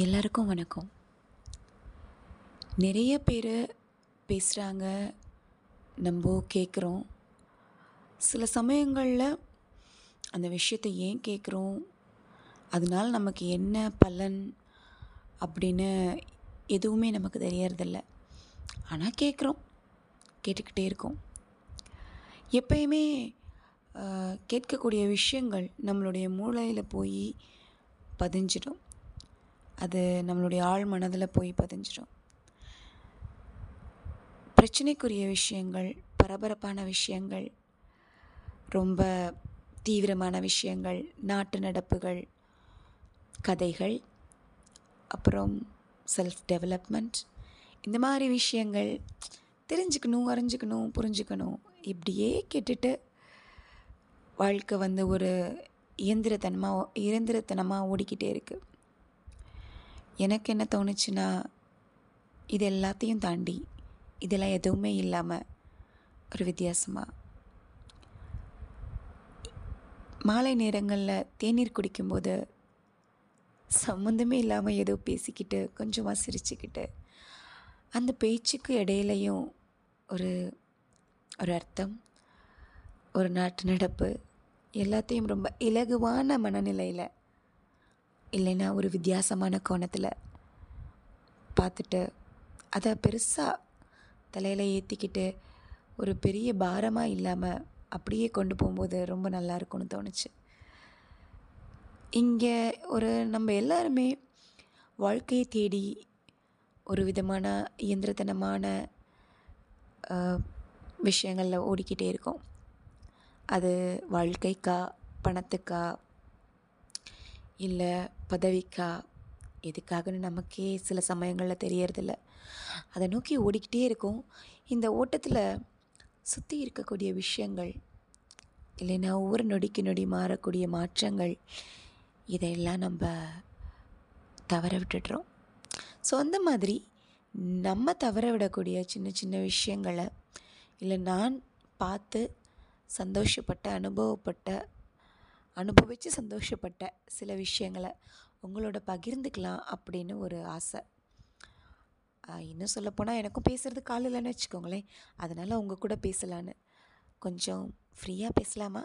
எல்லாருக்கும் வணக்கம். நிறைய பேர் பேசுகிறாங்க நம்ம கேட்குறோம் சில சமயங்களில் அந்த விஷயத்தை ஏன் கேட்குறோம் அதனால் நமக்கு என்ன பலன் அப்படின்னு எதுவுமே நமக்கு தெரியறதில்ல. ஆனால் கேட்குறோம் கேட்டுக்கிட்டே இருக்கோம். எப்பயுமே கேட்கக்கூடிய விஷயங்கள் நம்மளுடைய மூளையில் போய் பதிஞ்சிடும். அது நம்மளுடைய ஆழ் மனதில் போய் பதிஞ்சிடும். பிரச்சனைக்குரிய விஷயங்கள் பரபரப்பான விஷயங்கள் ரொம்ப தீவிரமான விஷயங்கள் நாட்டு நடப்புகள் கதைகள் அப்புறம் செல்ஃப் டெவலப்மெண்ட் இந்த மாதிரி விஷயங்கள் தெரிஞ்சுக்கணும் அறிஞ்சுக்கணும் புரிஞ்சுக்கணும். இப்படியே கேட்டுட்டு வாழ்க்கை வந்து ஒரு இயந்திரத்தனமாக இயந்திரத்தனமாக ஓடிக்கிட்டே இருக்குது எனக்கு என்ன தோணுச்சுன்னா இது எல்லாத்தையும் தாண்டி இதெல்லாம் எதுவுமே இல்லாமல் ஒரு வித்தியாசமாக மாலை நேரங்களில் தேநீர் குடிக்கும்போது சம்மந்தமே இல்லாமல் ஏதோ பேசிக்கிட்டு கொஞ்சமாக சிரிச்சுக்கிட்டு அந்த பேச்சுக்கு இடையிலையும் ஒரு ஒரு அர்த்தம் ஒரு நாட்டு நடப்பு எல்லாத்தையும் ரொம்ப இலகுவான மனநிலையில் இல்லைன்னா ஒரு வித்தியாசமான கோணத்தில் பார்த்துட்டு அதை பெருசாக தலையில் ஏற்றிக்கிட்டு ஒரு பெரிய பாரமாக இல்லாமல் அப்படியே கொண்டு போகும்போது ரொம்ப நல்லா இருக்கும்னு தோணுச்சு. இங்கே ஒரு நம்ம எல்லாருமே வாழ்க்கையை தேடி ஒரு விதமான இயந்திரத்தனமான விஷயங்களில் ஓடிக்கிட்டே இருக்கோம். அது வாழ்க்கைக்கா பணத்துக்கா இல்லை பதவிக்கா? எதுக்காகன்னு நமக்கே சில சமயங்களில் தெரியறதில்ல. அதை நோக்கி ஓடிக்கிட்டே இருக்கும். இந்த ஓட்டத்தில் சுற்றி இருக்கக்கூடிய விஷயங்கள் இல்லைன்னா ஒவ்வொரு நொடிக்கு நொடி மாறக்கூடிய மாற்றங்கள் இதையெல்லாம் நம்ம தவற விட்டுடுறோம். ஸோ அந்த மாதிரி நம்ம தவற விடக்கூடிய சின்ன சின்ன விஷயங்களை இல்லை நான் பார்த்து சந்தோஷப்பட்ட அனுபவப்பட்ட அனுபவித்து சந்தோஷப்பட்ட சில விஷயங்களை உங்களோட பகிர்ந்துக்கலாம் அப்படின்னு ஒரு ஆசை. இன்னும் சொல்லப்போனால் எனக்கும் பேசுகிறது கால் இல்லைன்னு வச்சுக்கோங்களேன். அதனால் உங்கள் கூட பேசலான்னு. கொஞ்சம் ஃப்ரீயாக பேசலாமா?